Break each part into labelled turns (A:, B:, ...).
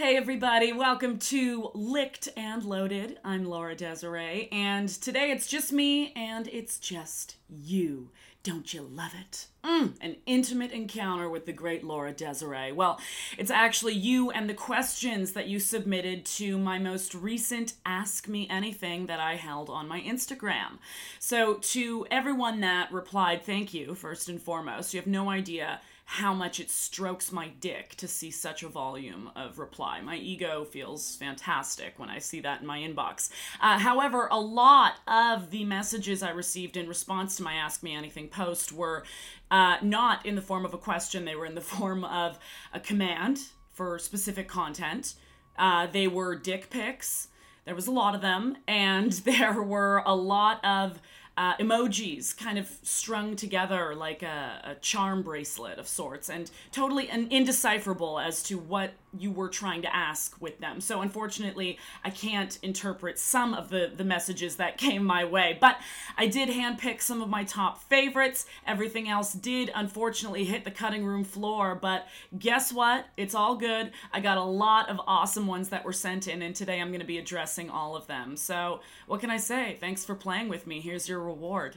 A: Hey, everybody, welcome to Licked and Loaded. I'm Laura Desiree, and today it's just me and it's just you. Don't you love it? Mm, an intimate encounter with the great Laura Desiree. Well, it's actually you and the questions that you submitted to my most recent Ask Me Anything that I held on my Instagram. So, to everyone that replied, thank you, first and foremost. You have no idea how much it strokes my dick to see such a volume of reply. My ego feels fantastic when I see that in my inbox. Uh, however, a lot of the messages I received in response to my Ask Me Anything post were uh, not in the form of a question, they were in the form of a command for specific content. Uh, they were dick pics. There was a lot of them, and there were a lot of uh, emojis kind of strung together like a, a, charm bracelet of sorts and totally indecipherable as to what you were trying to ask with them. So unfortunately, I can't interpret some of the, the messages that came my way, but I did handpick some of my top favorites. Everything else did unfortunately hit the cutting room floor, but guess what? It's all good. I got a lot of awesome ones that were sent in, and today I'm going to be addressing all of them. So, what can I say? Thanks for playing with me. Here's your reward.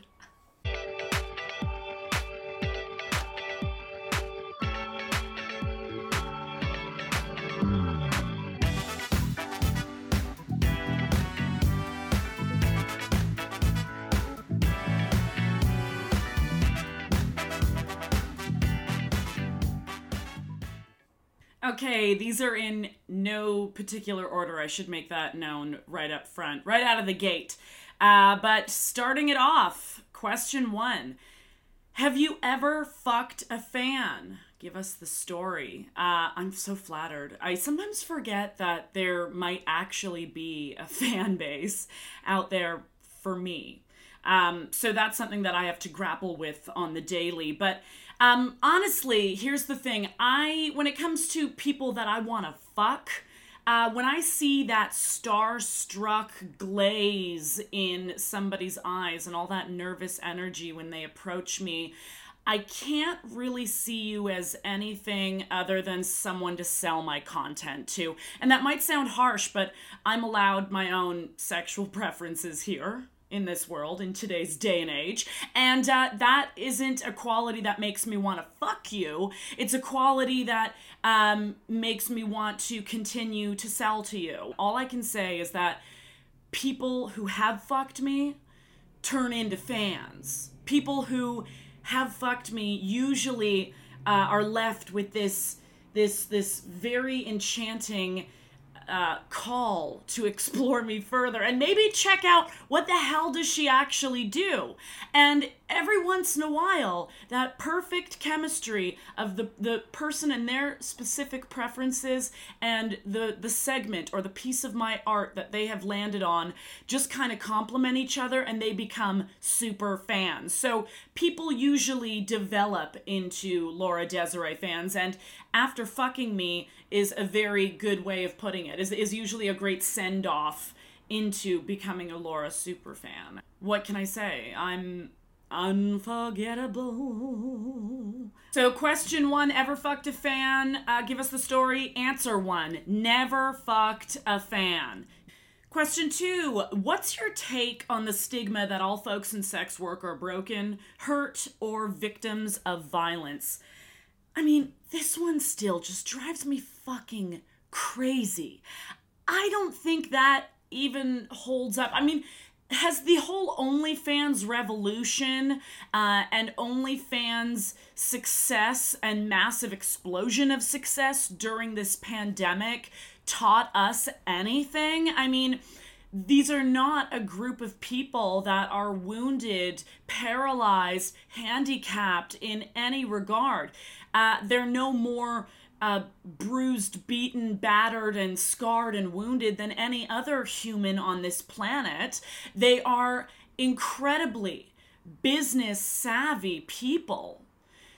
A: Okay, these are in no particular order. I should make that known right up front, right out of the gate. Uh, but starting it off, question one Have you ever fucked a fan? Give us the story. Uh, I'm so flattered. I sometimes forget that there might actually be a fan base out there for me. Um, so that's something that I have to grapple with on the daily. But um, honestly, here's the thing. I when it comes to people that I want to fuck, uh, when I see that starstruck glaze in somebody's eyes and all that nervous energy when they approach me, I can't really see you as anything other than someone to sell my content to. And that might sound harsh, but I'm allowed my own sexual preferences here in this world in today's day and age. And uh, that isn't a quality that makes me want to fuck you. It's a quality that um, makes me want to continue to sell to you. All I can say is that people who have fucked me turn into fans. People who have fucked me usually uh, are left with this this this very enchanting uh, call to explore me further and maybe check out what the hell does she actually do. And every once in a while that perfect chemistry of the the person and their specific preferences and the the segment or the piece of my art that they have landed on just kind of complement each other and they become super fans. So people usually develop into Laura Desiree fans and after fucking me is a very good way of putting it is is usually a great send off into becoming a Laura super fan. What can I say? I'm unforgettable. So, question one ever fucked a fan? Uh, give us the story. Answer one never fucked a fan. Question two What's your take on the stigma that all folks in sex work are broken, hurt, or victims of violence? I mean, this one still just drives me fucking crazy. I don't think that even holds up. I mean, has the whole OnlyFans revolution uh, and OnlyFans success and massive explosion of success during this pandemic taught us anything? I mean, these are not a group of people that are wounded, paralyzed, handicapped in any regard. Uh, they're no more uh, bruised, beaten, battered, and scarred and wounded than any other human on this planet. They are incredibly business savvy people.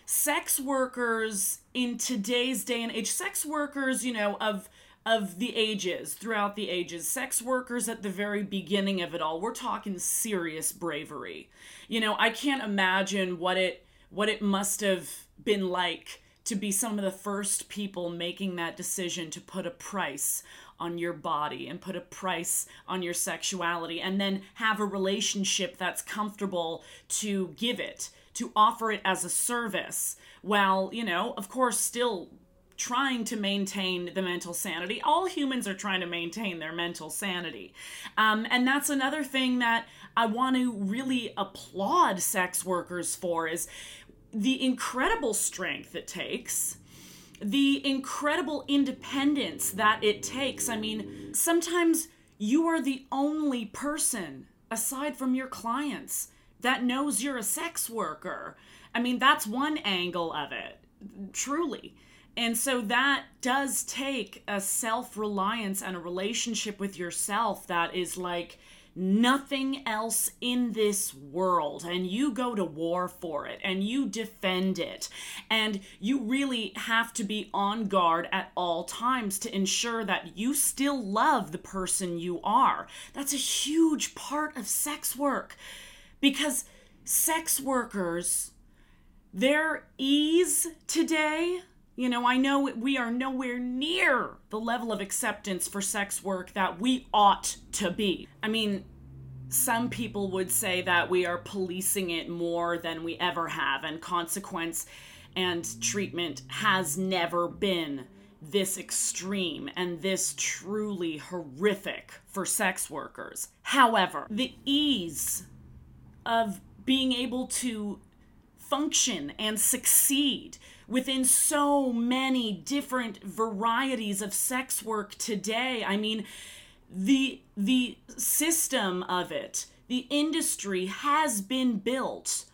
A: Sex workers in today's day and age, sex workers, you know, of of the ages, throughout the ages, sex workers at the very beginning of it all. We're talking serious bravery. You know, I can't imagine what it what it must have been like to be some of the first people making that decision to put a price on your body and put a price on your sexuality and then have a relationship that's comfortable to give it, to offer it as a service, while, you know, of course, still trying to maintain the mental sanity. All humans are trying to maintain their mental sanity. Um, and that's another thing that I want to really applaud sex workers for is the incredible strength it takes the incredible independence that it takes. I mean, sometimes you are the only person aside from your clients that knows you're a sex worker. I mean, that's one angle of it, truly. And so that does take a self reliance and a relationship with yourself that is like, nothing else in this world. And you go to war for it and you defend it. And you really have to be on guard at all times to ensure that you still love the person you are. That's a huge part of sex work. Because sex workers their ease today you know, I know we are nowhere near the level of acceptance for sex work that we ought to be. I mean, some people would say that we are policing it more than we ever have, and consequence and treatment has never been this extreme and this truly horrific for sex workers. However, the ease of being able to function and succeed within so many different varieties of sex work today. I mean, the the system of it, the industry has been built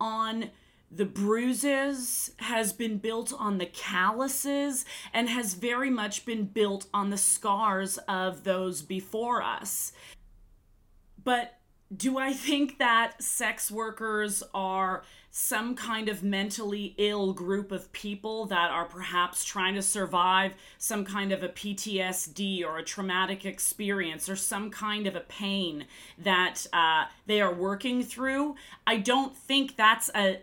A: on the bruises, has been built on the calluses, and has very much been built on the scars of those before us. But do I think that sex workers are some kind of mentally ill group of people that are perhaps trying to survive some kind of a PTSD or a traumatic experience or some kind of a pain that uh, they are working through? I don't think that's a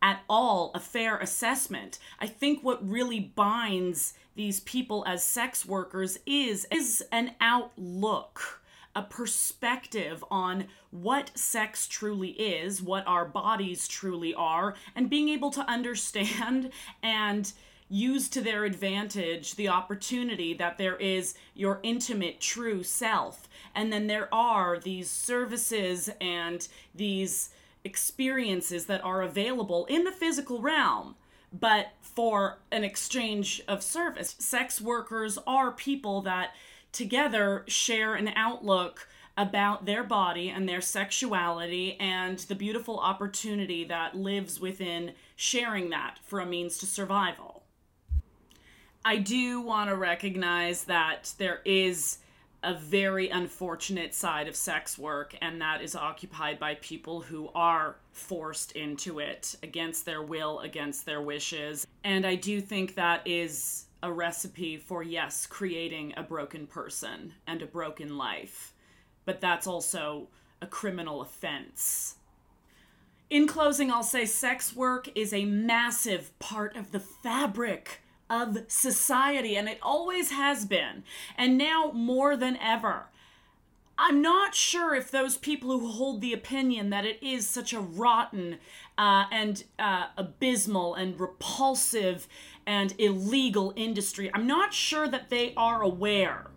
A: at all a fair assessment. I think what really binds these people as sex workers is is an outlook a perspective on what sex truly is, what our bodies truly are, and being able to understand and use to their advantage the opportunity that there is your intimate true self. And then there are these services and these experiences that are available in the physical realm but for an exchange of service. Sex workers are people that together share an outlook about their body and their sexuality and the beautiful opportunity that lives within sharing that for a means to survival. I do want to recognize that there is a very unfortunate side of sex work, and that is occupied by people who are forced into it against their will, against their wishes. And I do think that is a recipe for, yes, creating a broken person and a broken life, but that's also a criminal offense. In closing, I'll say sex work is a massive part of the fabric of society, and it always has been, and now more than ever. I'm not sure if those people who hold the opinion that it is such a rotten uh, and uh, abysmal and repulsive and illegal industry, I'm not sure that they are aware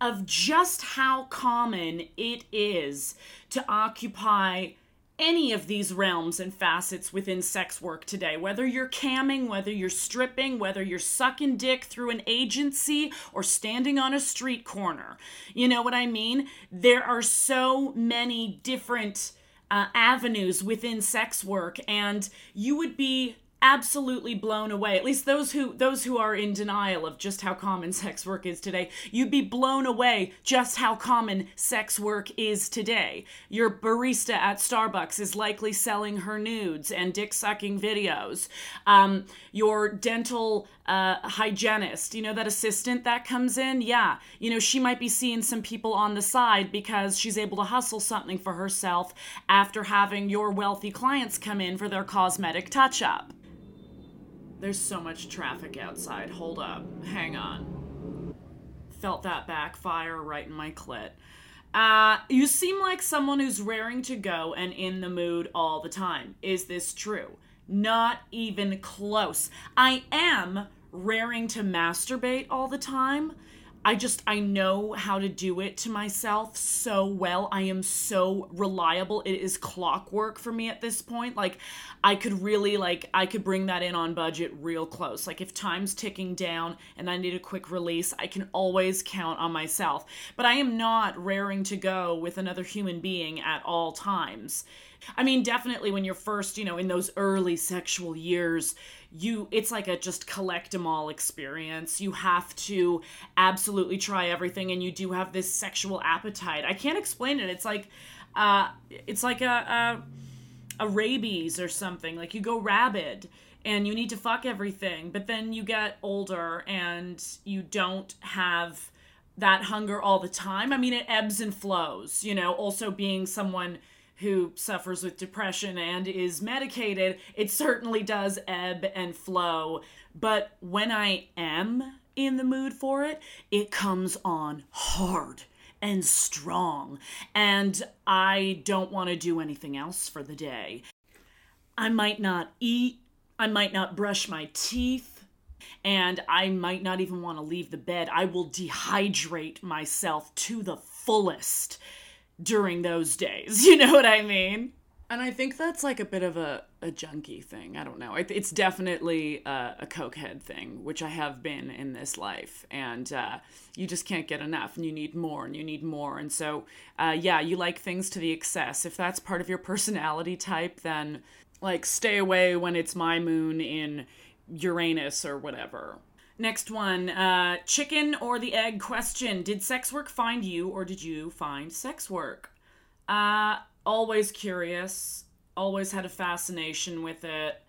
A: of just how common it is to occupy any of these realms and facets within sex work today. Whether you're camming, whether you're stripping, whether you're sucking dick through an agency or standing on a street corner. You know what I mean? There are so many different uh, avenues within sex work, and you would be absolutely blown away. At least those who those who are in denial of just how common sex work is today. You'd be blown away just how common sex work is today. Your barista at starbucks is likely selling her nudes and dick sucking videos. Um, your dental uh, hygienist you know that assistant that comes in? Yeah. You know she might be seeing some people on the side because she's able to hustle something for herself after having your wealthy clients come in for their cosmetic touch up There's so much traffic outside. Hold up. Hang on. Felt that backfire right in my clit. Uh, you seem like someone who's raring to go and in the mood all the time. Is this true? Not even close. I am raring to masturbate all the time. I just I know how to do it to myself so well. I am so reliable. It is clockwork for me at this point. Like I could really like I could bring that in on budget real close. Like if time's ticking down and I need a quick release, I can always count on myself. But I am not raring to go with another human being at all times. I mean, definitely when you're first, you know, in those early sexual years, you it's like a just collect them all experience. You have to absolutely try everything and you do have this sexual appetite. I can't explain it. It's like uh it's like a a, a rabies or something. Like you go rabid and you need to fuck everything, but then you get older and you don't have that hunger all the time. I mean, it ebbs and flows, you know, also being someone who suffers with depression and is medicated, it certainly does ebb and flow. But when I am in the mood for it, it comes on hard and strong. And I don't want to do anything else for the day. I might not eat, I might not brush my teeth, and I might not even want to leave the bed. I will dehydrate myself to the fullest during those days. You know what I mean? And I think that's like a bit of a, a junkie thing. I don't know. It's definitely a, a cokehead thing, which I have been in this life. And uh, you just can't get enough, and you need more, and you need more. And so, uh, yeah, you like things to the excess. If that's part of your personality type, then like stay away when it's my moon in Uranus or whatever. Next one uh, chicken or the egg question. Did sex work find you or did you find sex work? Uh, always curious, always had a fascination with it.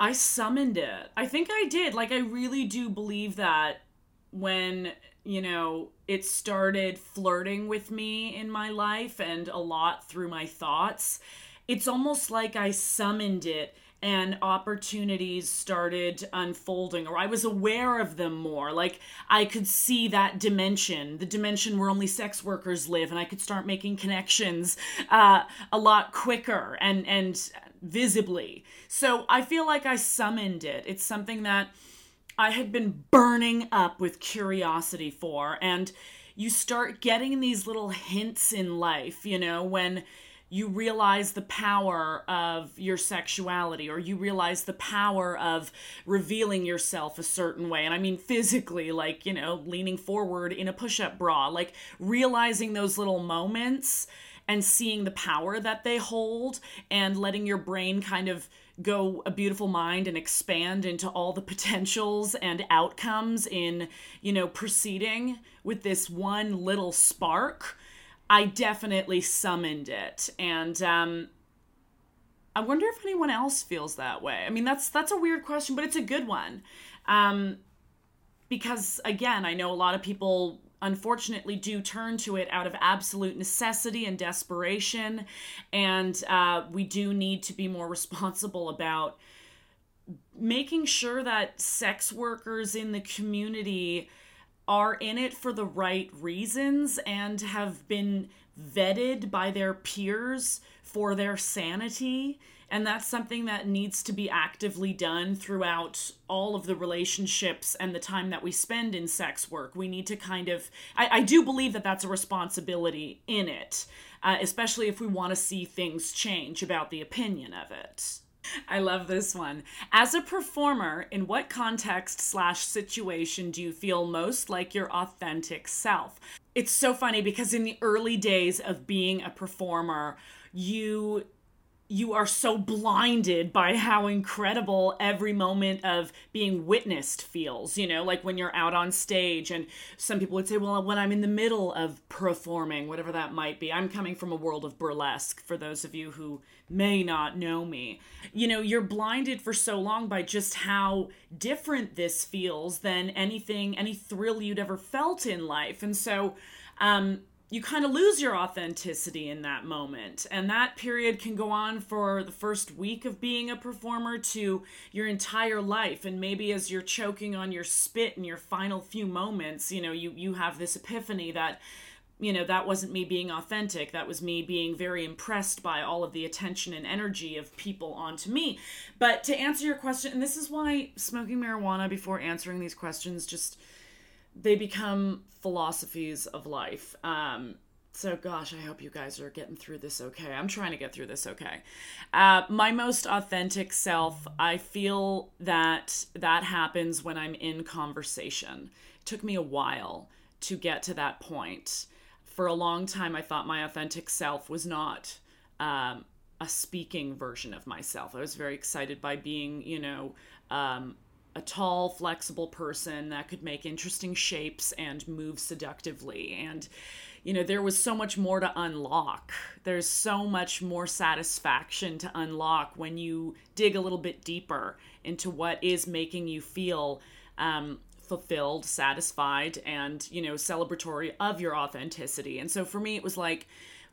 A: I summoned it. I think I did. Like, I really do believe that when, you know, it started flirting with me in my life and a lot through my thoughts, it's almost like I summoned it and opportunities started unfolding or I was aware of them more. Like I could see that dimension, the dimension where only sex workers live, and I could start making connections uh, a lot quicker and and visibly. So I feel like I summoned it. It's something that I had been burning up with curiosity for, and you start getting these little hints in life, you know, when you realize the power of your sexuality or you realize the power of revealing yourself a certain way. And i mean physically like you know leaning forward in a push-up bra like realizing those little moments and seeing the power that they hold and letting your brain kind of go a beautiful mind and expand into all the potentials and outcomes in you know proceeding with this one little spark I definitely summoned it, and um, I wonder if anyone else feels that way. I mean, that's that's a weird question, but it's a good one, um, because again, I know a lot of people unfortunately do turn to it out of absolute necessity and desperation, and uh, we do need to be more responsible about making sure that sex workers in the community are in it for the right reasons and have been vetted by their peers for their sanity. And that's something that needs to be actively done throughout all of the relationships and the time that we spend in sex work. We need to kind of, I, I do believe that that's a responsibility in it, uh, especially if we want to see things change about the opinion of it. I love this one. As a performer, in what context slash situation do you feel most like your authentic self? It's so funny because in the early days of being a performer, you you are so blinded by how incredible every moment of being witnessed feels you know like when you're out on stage and some people would say well when i'm in the middle of performing whatever that might be i'm coming from a world of burlesque for those of you who may not know me. You know you're blinded for so long by just how different this feels than anything any thrill you'd ever felt in life. And so um you kind of lose your authenticity in that moment. And that period can go on for the first week of being a performer to your entire life. And maybe as you're choking on your spit in your final few moments, you know, you, you have this epiphany that, you know, that wasn't me being authentic. That was me being very impressed by all of the attention and energy of people onto me. But to answer your question, and this is why smoking marijuana before answering these questions just they become philosophies of life. Um, so, gosh, I hope you guys are getting through this okay. I'm trying to get through this okay. Uh, my most authentic self, I feel that that happens when I'm in conversation. It took me a while to get to that point. For a long time, I thought my authentic self was not um, a speaking version of myself. I was very excited by being, you know, um, a tall, flexible person that could make interesting shapes and move seductively. And, you know, there was so much more to unlock. There's so much more satisfaction to unlock when you dig a little bit deeper into what is making you feel um, fulfilled, satisfied, and, you know, celebratory of your authenticity. And so for me, it was like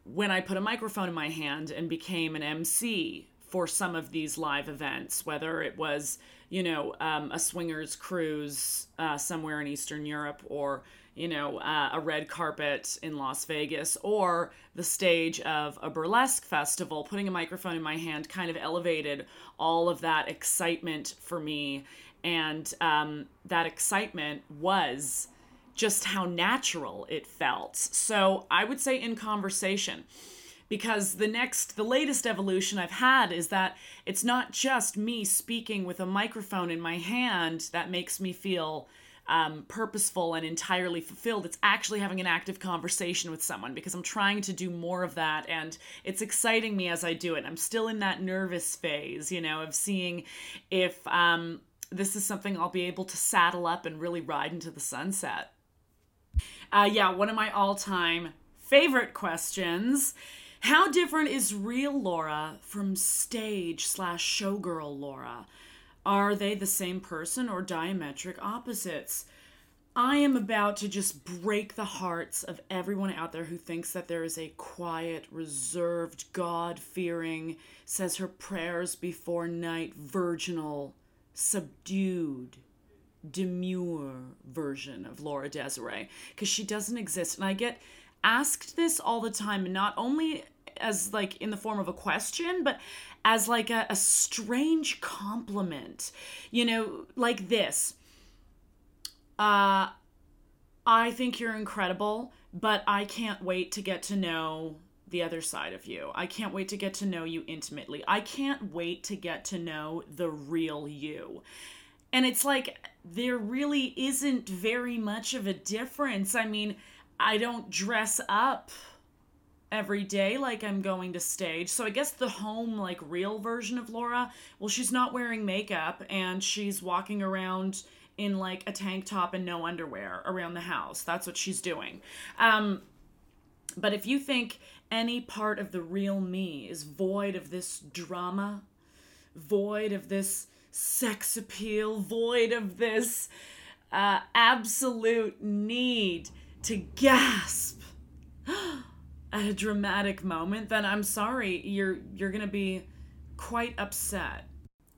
A: when I put a microphone in my hand and became an MC for some of these live events, whether it was you know, um, a swingers cruise uh, somewhere in Eastern Europe or, you know, uh, a red carpet in Las Vegas or the stage of a burlesque festival, putting a microphone in my hand kind of elevated all of that excitement for me. And um, that excitement was just how natural it felt. So I would say in conversation because the next the latest evolution I've had is that it's not just me speaking with a microphone in my hand that makes me feel um, purposeful and entirely fulfilled. It's actually having an active conversation with someone because I'm trying to do more of that and it's exciting me as I do it. I'm still in that nervous phase, you know, of seeing if um, this is something I'll be able to saddle up and really ride into the sunset. Uh, yeah, one of my all time favorite questions how different is real Laura from stage slash showgirl Laura? Are they the same person or diametric opposites? I am about to just break the hearts of everyone out there who thinks that there is a quiet, reserved, God fearing, says her prayers before night, virginal, subdued, demure version of Laura Desiree. Because she doesn't exist. And I get asked this all the time, and not only as like in the form of a question, but as like a, a strange compliment. You know, like this. Uh I think you're incredible, but I can't wait to get to know the other side of you. I can't wait to get to know you intimately. I can't wait to get to know the real you. And it's like there really isn't very much of a difference. I mean, I don't dress up every day like I'm going to stage. So I guess the home like real version of Laura, well she's not wearing makeup and she's walking around in like a tank top and no underwear around the house. That's what she's doing. Um but if you think any part of the real me is void of this drama, void of this sex appeal, void of this uh, absolute need to gasp a dramatic moment, then I'm sorry, you're you're going to be quite upset.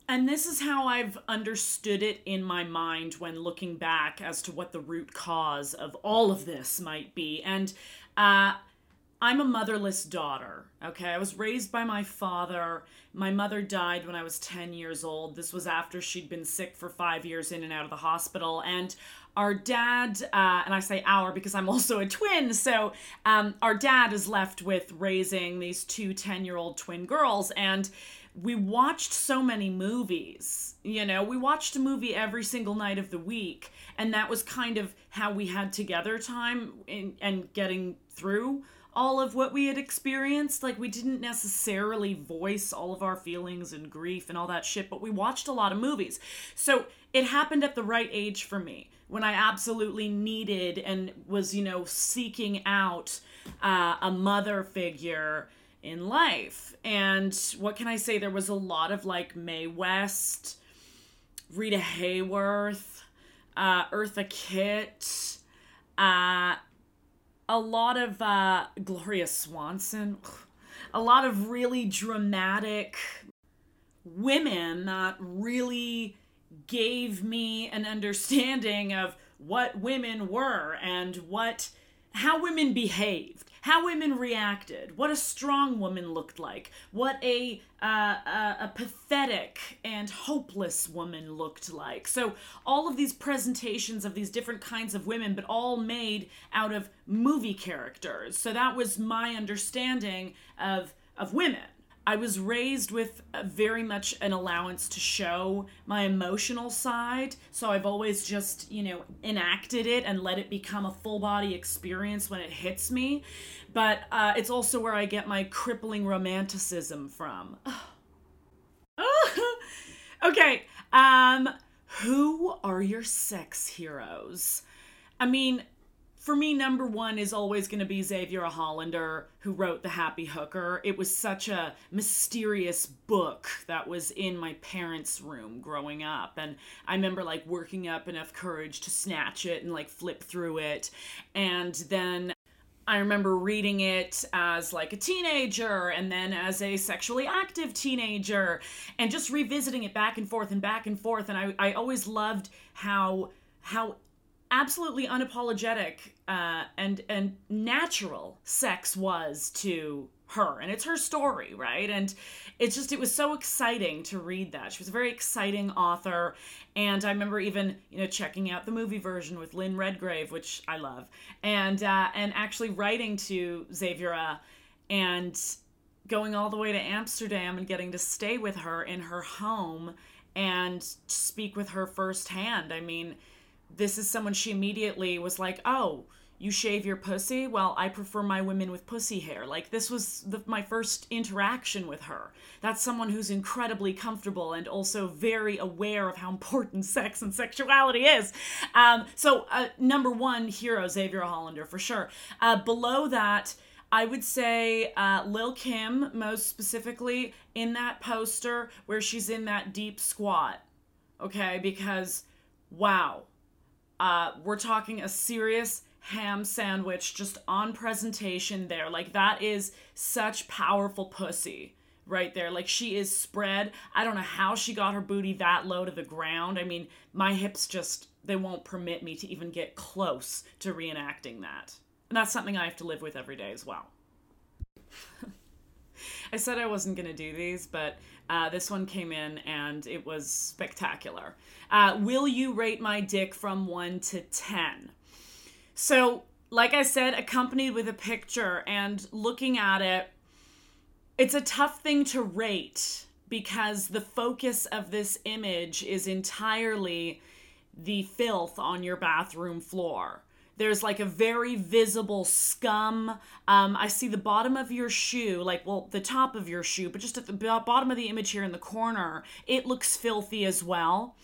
A: And this is how I've understood it in my mind when looking back as to what the root cause of all of this might be. And uh, I'm a motherless daughter, okay? I was raised by my father. My mother died when I was 10 years old. This was after she'd been sick for five years in and out of the hospital. And our dad, uh, and I say our because I'm also a twin, so um, our dad is left with raising these two 10 year old twin girls. And we watched so many movies. You know, we watched a movie every single night of the week. And that was kind of how we had together time in, and getting through all of what we had experienced. Like, we didn't necessarily voice all of our feelings and grief and all that shit, but we watched a lot of movies. So it happened at the right age for me when I absolutely needed and was, you know, seeking out uh, a mother figure in life. And what can I say? There was a lot of like Mae West, Rita Hayworth, uh, Eartha Kitt, uh, a lot of uh, Gloria Swanson, a lot of really dramatic women that really gave me an understanding of what women were and what how women behaved how women reacted what a strong woman looked like what a uh, a, a pathetic and hopeless woman looked like. So all of these presentations of these different kinds of women but all made out of movie characters. So that was my understanding of of women I was raised with very much an allowance to show my emotional side. So I've always just, you know, enacted it and let it become a full body experience when it hits me. But uh, it's also where I get my crippling romanticism from. okay. Um, who are your sex heroes? I mean, for me, number one is always going to be Xaviera Hollander, who wrote The Happy Hooker. It was such a mysterious book that was in my parents' room growing up. And I remember like working up enough courage to snatch it and like flip through it. And then I remember reading it as like a teenager and then as a sexually active teenager and just revisiting it back and forth and back and forth. And I, I always loved how how absolutely unapologetic uh, and and natural sex was to her. And it's her story right? And it's just it was so exciting to read that. She was a very exciting author. And i remember even you know checking out the movie version with lynn redgrave which i love and uh, and actually writing to xaviera and going all the way to amsterdam and getting to stay with her in her home and speak with her firsthand. I mean this is someone she immediately was like, oh, you shave your pussy? Well, I prefer my women with pussy hair. Like, this was the, my first interaction with her. That's someone who's incredibly comfortable and also very aware of how important sex and sexuality is. Um, so, uh, number one hero, Xaviera Hollander, for sure. Uh, below that, I would say uh, Lil Kim, most specifically, in that poster where she's in that deep squat. Okay, because wow uh, we're talking a serious ham sandwich just on presentation there. Like, that is such powerful pussy right there. Like, she is spread. I don't know how she got her booty that low to the ground. I mean, my hips just, they won't permit me to even get close to reenacting that. And that's something I have to live with every day as well. I said I wasn't going to do these, but uh, this one came in and it was spectacular. Uh, will you rate my dick from 1 to 10? So, like I said, accompanied with a picture and looking at it, it's a tough thing to rate because the focus of this image is entirely the filth on your bathroom floor. There's like a very visible scum. Um, I see the bottom of your shoe, like, well, the top of your shoe, but just at the bottom of the image here in the corner, it looks filthy as well.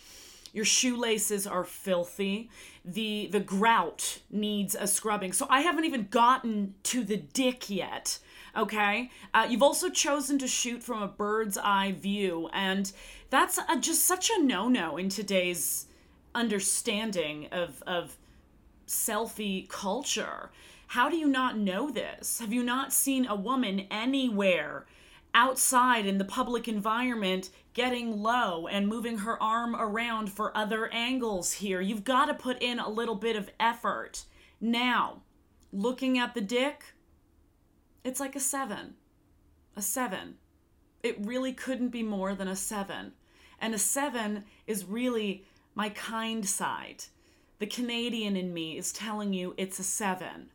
A: Your shoelaces are filthy. The the grout needs a scrubbing. So I haven't even gotten to the dick yet. Okay, uh, you've also chosen to shoot from a bird's eye view, and that's a, just such a no no in today's understanding of of selfie culture. How do you not know this? Have you not seen a woman anywhere outside in the public environment getting low and moving her arm around for other angles here? You've got to put in a little bit of effort. Now, looking at the dick, it's like a seven. A seven. It really couldn't be more than a seven. And a seven is really my kind side. The Canadian in me is telling you it's a seven.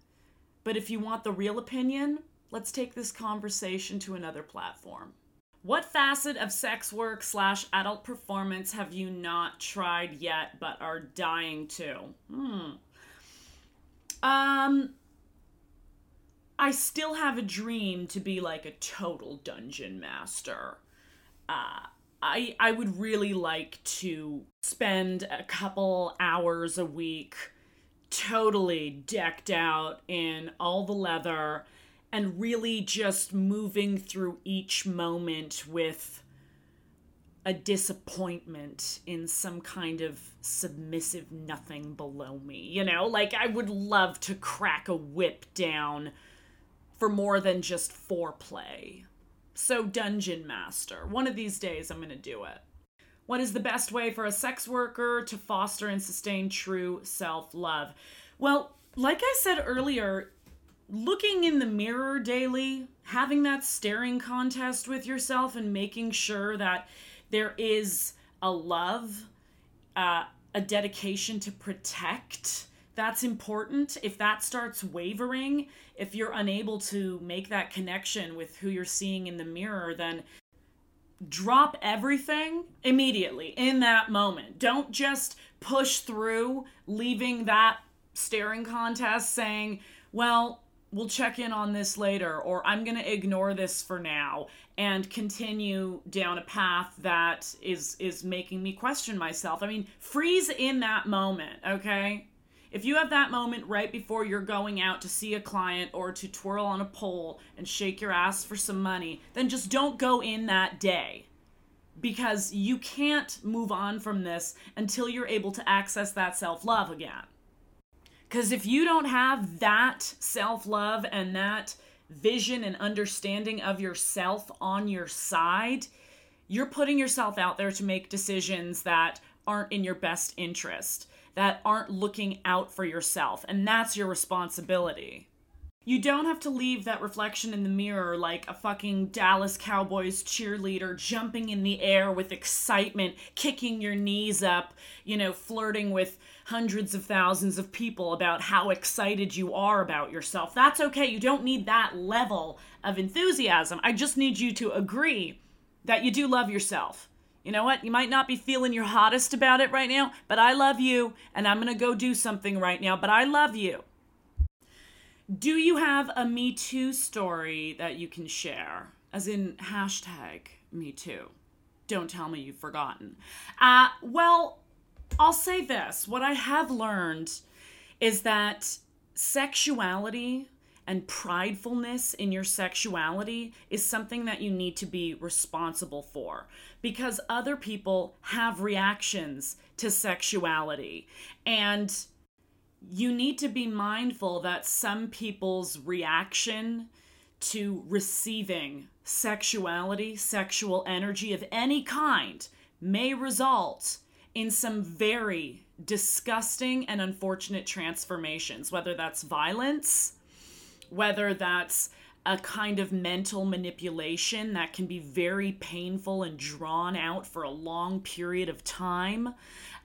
A: But if you want the real opinion, let's take this conversation to another platform. What facet of sex work slash adult performance have you not tried yet but are dying to? Hmm. Um, I still have a dream to be like a total dungeon master. Uh, I I would really like to spend a couple hours a week totally decked out in all the leather and really just moving through each moment with a disappointment in some kind of submissive nothing below me. You know, like I would love to crack a whip down for more than just foreplay. So, Dungeon Master, one of these days I'm going to do it. What is the best way for a sex worker to foster and sustain true self love? Well, like I said earlier, looking in the mirror daily, having that staring contest with yourself, and making sure that there is a love, uh, a dedication to protect. That's important. If that starts wavering, if you're unable to make that connection with who you're seeing in the mirror, then drop everything immediately in that moment. Don't just push through, leaving that staring contest saying, well, we'll check in on this later, or I'm going to ignore this for now and continue down a path that is is making me question myself. I mean, freeze in that moment, okay? If you have that moment right before you're going out to see a client or to twirl on a pole and shake your ass for some money, then just don't go in that day. Because you can't move on from this until you're able to access that self love again. Because if you don't have that self love and that vision and understanding of yourself on your side, you're putting yourself out there to make decisions that aren't in your best interest, that aren't looking out for yourself. And that's your responsibility. You don't have to leave that reflection in the mirror like a fucking Dallas Cowboys cheerleader jumping in the air with excitement, kicking your knees up, you know, flirting with hundreds of thousands of people about how excited you are about yourself. That's okay. You don't need that level of enthusiasm. I just need you to agree that you do love yourself. You know what? You might not be feeling your hottest about it right now, but I love you and I'm going to go do something right now, but I love you. Do you have a Me Too story that you can share? As in hashtag Me Too. Don't tell me you've forgotten. Uh, well, I'll say this what I have learned is that sexuality and pridefulness in your sexuality is something that you need to be responsible for because other people have reactions to sexuality. And you need to be mindful that some people's reaction to receiving sexuality, sexual energy of any kind, may result in some very disgusting and unfortunate transformations, whether that's violence, whether that's a kind of mental manipulation that can be very painful and drawn out for a long period of time.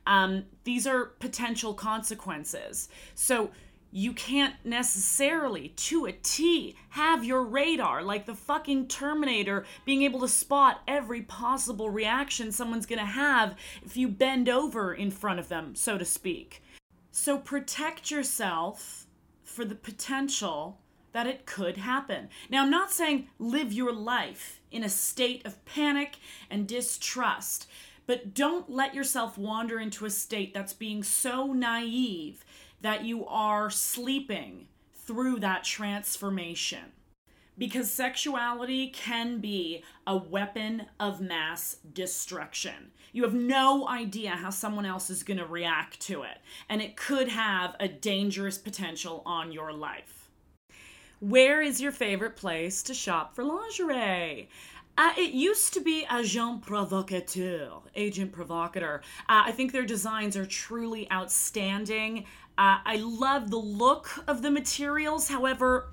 A: Um, these are potential consequences. So you can't necessarily, to a T, have your radar like the fucking Terminator being able to spot every possible reaction someone's gonna have if you bend over in front of them, so to speak. So protect yourself for the potential that it could happen. Now, I'm not saying live your life in a state of panic and distrust but don't let yourself wander into a state that's being so naive that you are sleeping through that transformation. Because sexuality can be a weapon of mass destruction. You have no idea how someone else is going to react to it, and it could have a dangerous potential on your life. Where is your favorite place to shop for lingerie? Uh, it used to be Agent Provocateur, Agent Provocateur. Uh, I think their designs are truly outstanding. Uh, I love the look of the materials. However,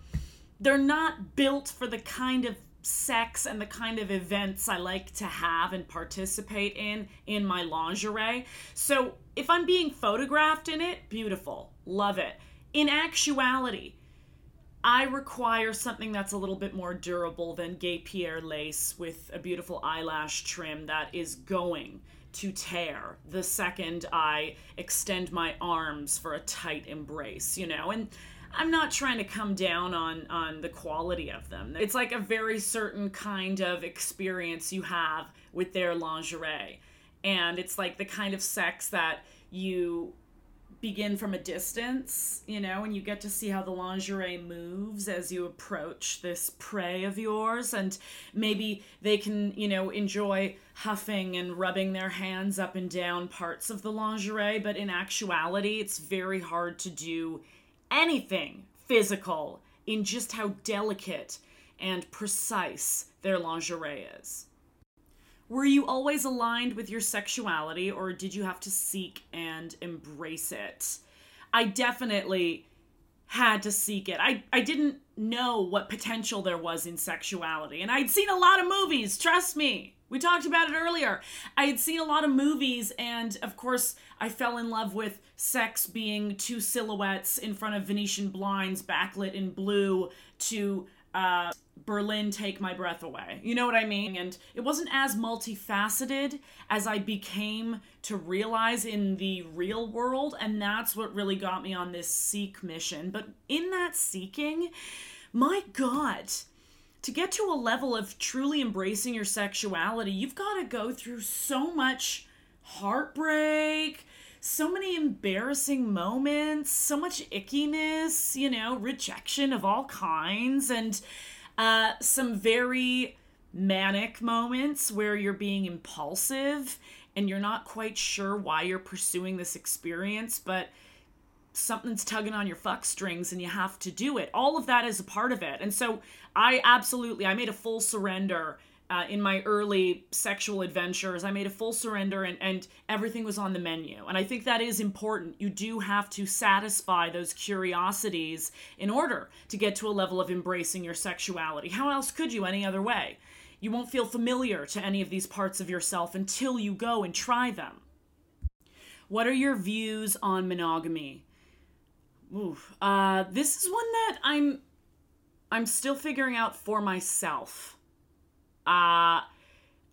A: they're not built for the kind of sex and the kind of events I like to have and participate in in my lingerie. So if I'm being photographed in it, beautiful, love it. In actuality, I require something that's a little bit more durable than guipure lace with a beautiful eyelash trim that is going to tear the second I extend my arms for a tight embrace, you know? And I'm not trying to come down on on the quality of them. It's like a very certain kind of experience you have with their lingerie. And it's like the kind of sex that you begin from a distance, you know, and you get to see how the lingerie moves as you approach this prey of yours. And maybe they can, you know, enjoy huffing and rubbing their hands up and down parts of the lingerie. But in actuality, it's very hard to do anything physical in just how delicate and precise their lingerie is. Were you always aligned with your sexuality or did you have to seek and embrace it? I definitely had to seek it. I, I didn't know what potential there was in sexuality. And I'd seen a lot of movies, trust me. We talked about it earlier. I had seen a lot of movies, and of course, I fell in love with sex being two silhouettes in front of Venetian blinds, backlit in blue, to uh, Berlin Take My Breath Away. You know what I mean? And it wasn't as multifaceted as I became to realize in the real world. And that's what really got me on this seek mission. But in that seeking, my God, to get to a level of truly embracing your sexuality, you've got to go through so much heartbreak so many embarrassing moments, so much ickiness, you know, rejection of all kinds, and uh, some very manic moments where you're being impulsive and you're not quite sure why you're pursuing this experience, but something's tugging on your fuck strings and you have to do it. All of that is a part of it. And so I absolutely I made a full surrender uh, in my early sexual adventures. I made a full surrender and, and everything was on the menu. And I think that is important. You do have to satisfy those curiosities in order to get to a level of embracing your sexuality. How else could you any other way? You won't feel familiar to any of these parts of yourself until you go and try them. What are your views on monogamy? Oof. Uh, this is one that I'm I'm still figuring out for myself. Uh,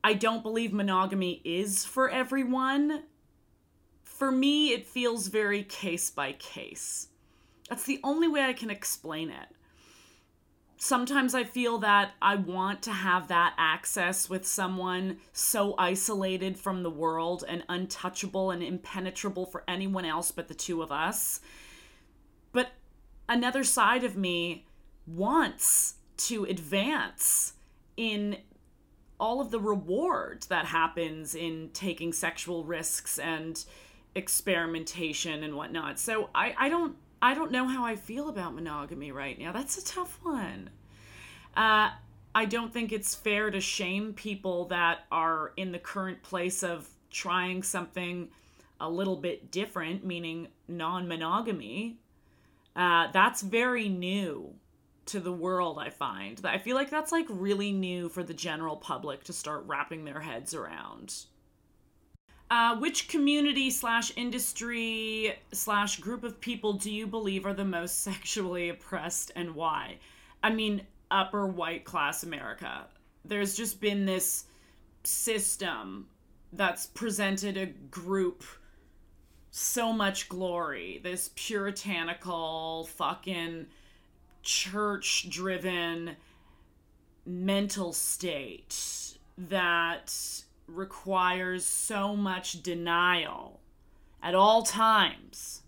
A: I don't believe monogamy is for everyone. For me, it feels very case by case. That's the only way I can explain it. Sometimes I feel that I want to have that access with someone so isolated from the world and untouchable and impenetrable for anyone else but the two of us. But another side of me wants to advance in all of the reward that happens in taking sexual risks and experimentation and whatnot. So I, I don't I don't know how I feel about monogamy right now. That's a tough one. Uh, I don't think it's fair to shame people that are in the current place of trying something a little bit different, meaning non monogamy. Uh, that's very new to the world i find i feel like that's like really new for the general public to start wrapping their heads around. Uh, which community slash industry slash group of people do you believe are the most sexually oppressed and why? I mean upper white class america. There's just been this system that's presented a group so much glory this puritanical fucking church driven mental state that requires so much denial at all times.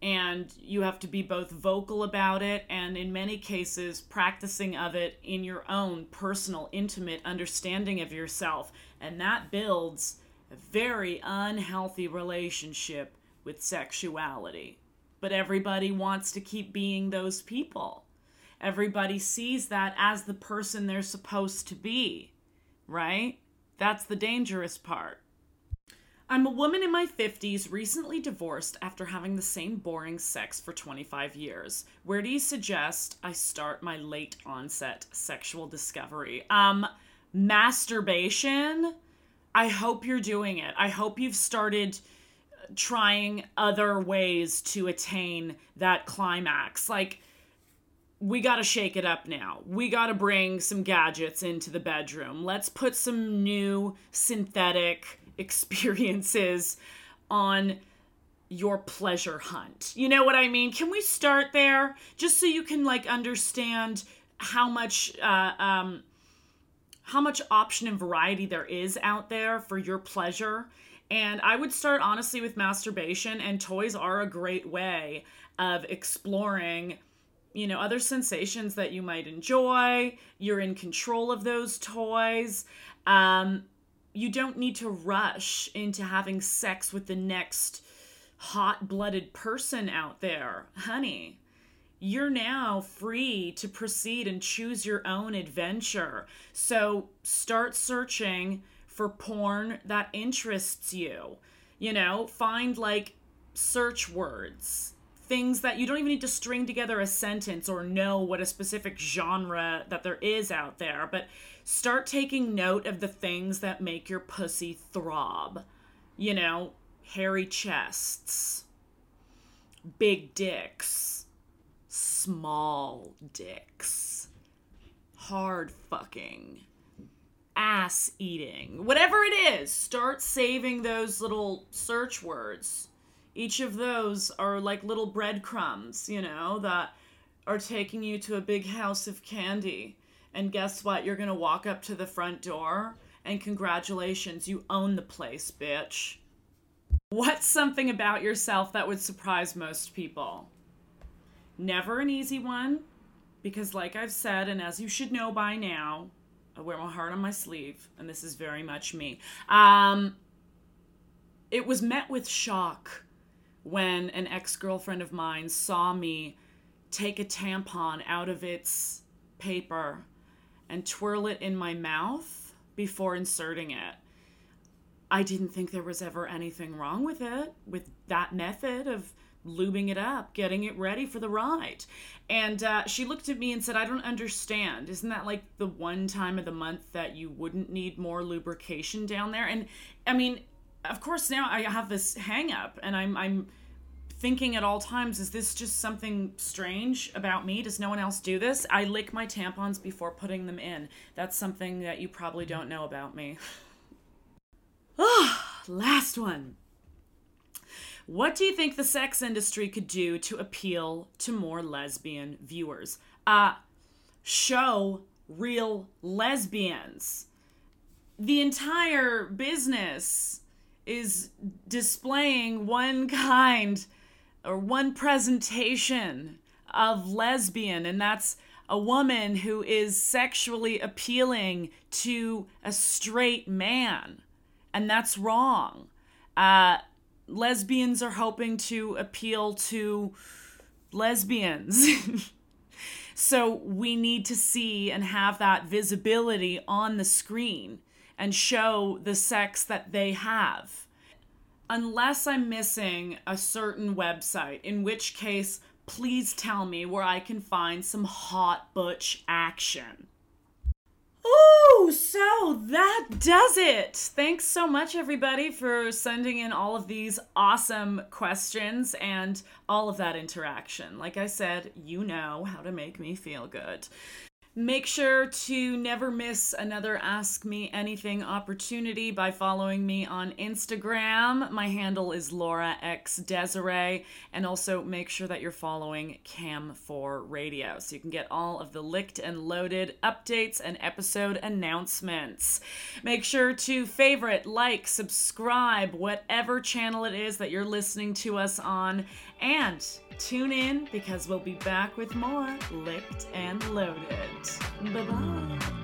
A: And you have to be both vocal about it and, in many cases, practicing of it in your own personal, intimate understanding of yourself. And that builds a very unhealthy relationship with sexuality but everybody wants to keep being those people. Everybody sees that as the person they're supposed to be, right? That's the dangerous part. I'm a woman in my 50s, recently divorced after having the same boring sex for 25 years. Where do you suggest I start my late onset sexual discovery? Um, masturbation. I hope you're doing it. I hope you've started trying other ways to attain that climax. Like, we got to shake it up now. We got to bring some gadgets into the bedroom. Let's put some new synthetic experiences on your pleasure hunt. You know what I mean? Can we start there just so you can like understand how much uh, um, how much option and variety there is out there for your pleasure And I would start honestly with masturbation, and toys are a great way of exploring you know other sensations that you might enjoy. You're in control of those toys. Um, you don't need to rush into having sex with the next hot-blooded person out there. Honey you're now free to proceed and choose your own adventure. So start searching for porn that interests you you know find like search words things that you don't even need to string together a sentence or know what a specific genre that there is out there, but start taking note of the things that make your pussy throb. You know, hairy chests, big dicks, small dicks, hard fucking, ass eating, whatever it is, start saving those little search words each of those are like little breadcrumbs, you know, that are taking you to a big house of candy. And guess what? You're going to walk up to the front door, and congratulations, you own the place, bitch. What's something about yourself that would surprise most people? Never an easy one, because, like I've said, and as you should know by now, I wear my heart on my sleeve, and this is very much me. Um, it was met with shock when an ex girlfriend of mine saw me take a tampon out of its paper and twirl it in my mouth before inserting it. I didn't think there was ever anything wrong with it, with that method of lubing it up, getting it ready for the ride. And uh, she looked at me and said, I don't understand. Isn't that like the one time of the month that you wouldn't need more lubrication down there? And I mean, of course now I have this hang up and I'm I'm thinking at all times is this just something strange about me does no one else do this i lick my tampons before putting them in that's something that you probably don't know about me ah last one what do you think the sex industry could do to appeal to more lesbian viewers uh show real lesbians the entire business is displaying one kind or one presentation of lesbian, and that's a woman who is sexually appealing to a straight man. And that's wrong. Uh, lesbians are hoping to appeal to lesbians. so we need to see and have that visibility on the screen and show the sex that they have unless I'm missing a certain website, in which case, please tell me where I can find some hot butch action. Ooh, so that does it. Thanks so much, everybody, for sending in all of these awesome questions and all of that interaction. Like I said, you know how to make me feel good. Make sure to never miss another Ask Me Anything opportunity by following me on Instagram. My handle is Laura X Desiree. And also make sure that you're following Cam4 Radio so you can get all of the licked and loaded updates and episode announcements. Make sure to favorite, like, subscribe, whatever channel it is that you're listening to us on. And tune in because we'll be back with more Licked and Loaded. Bye bye.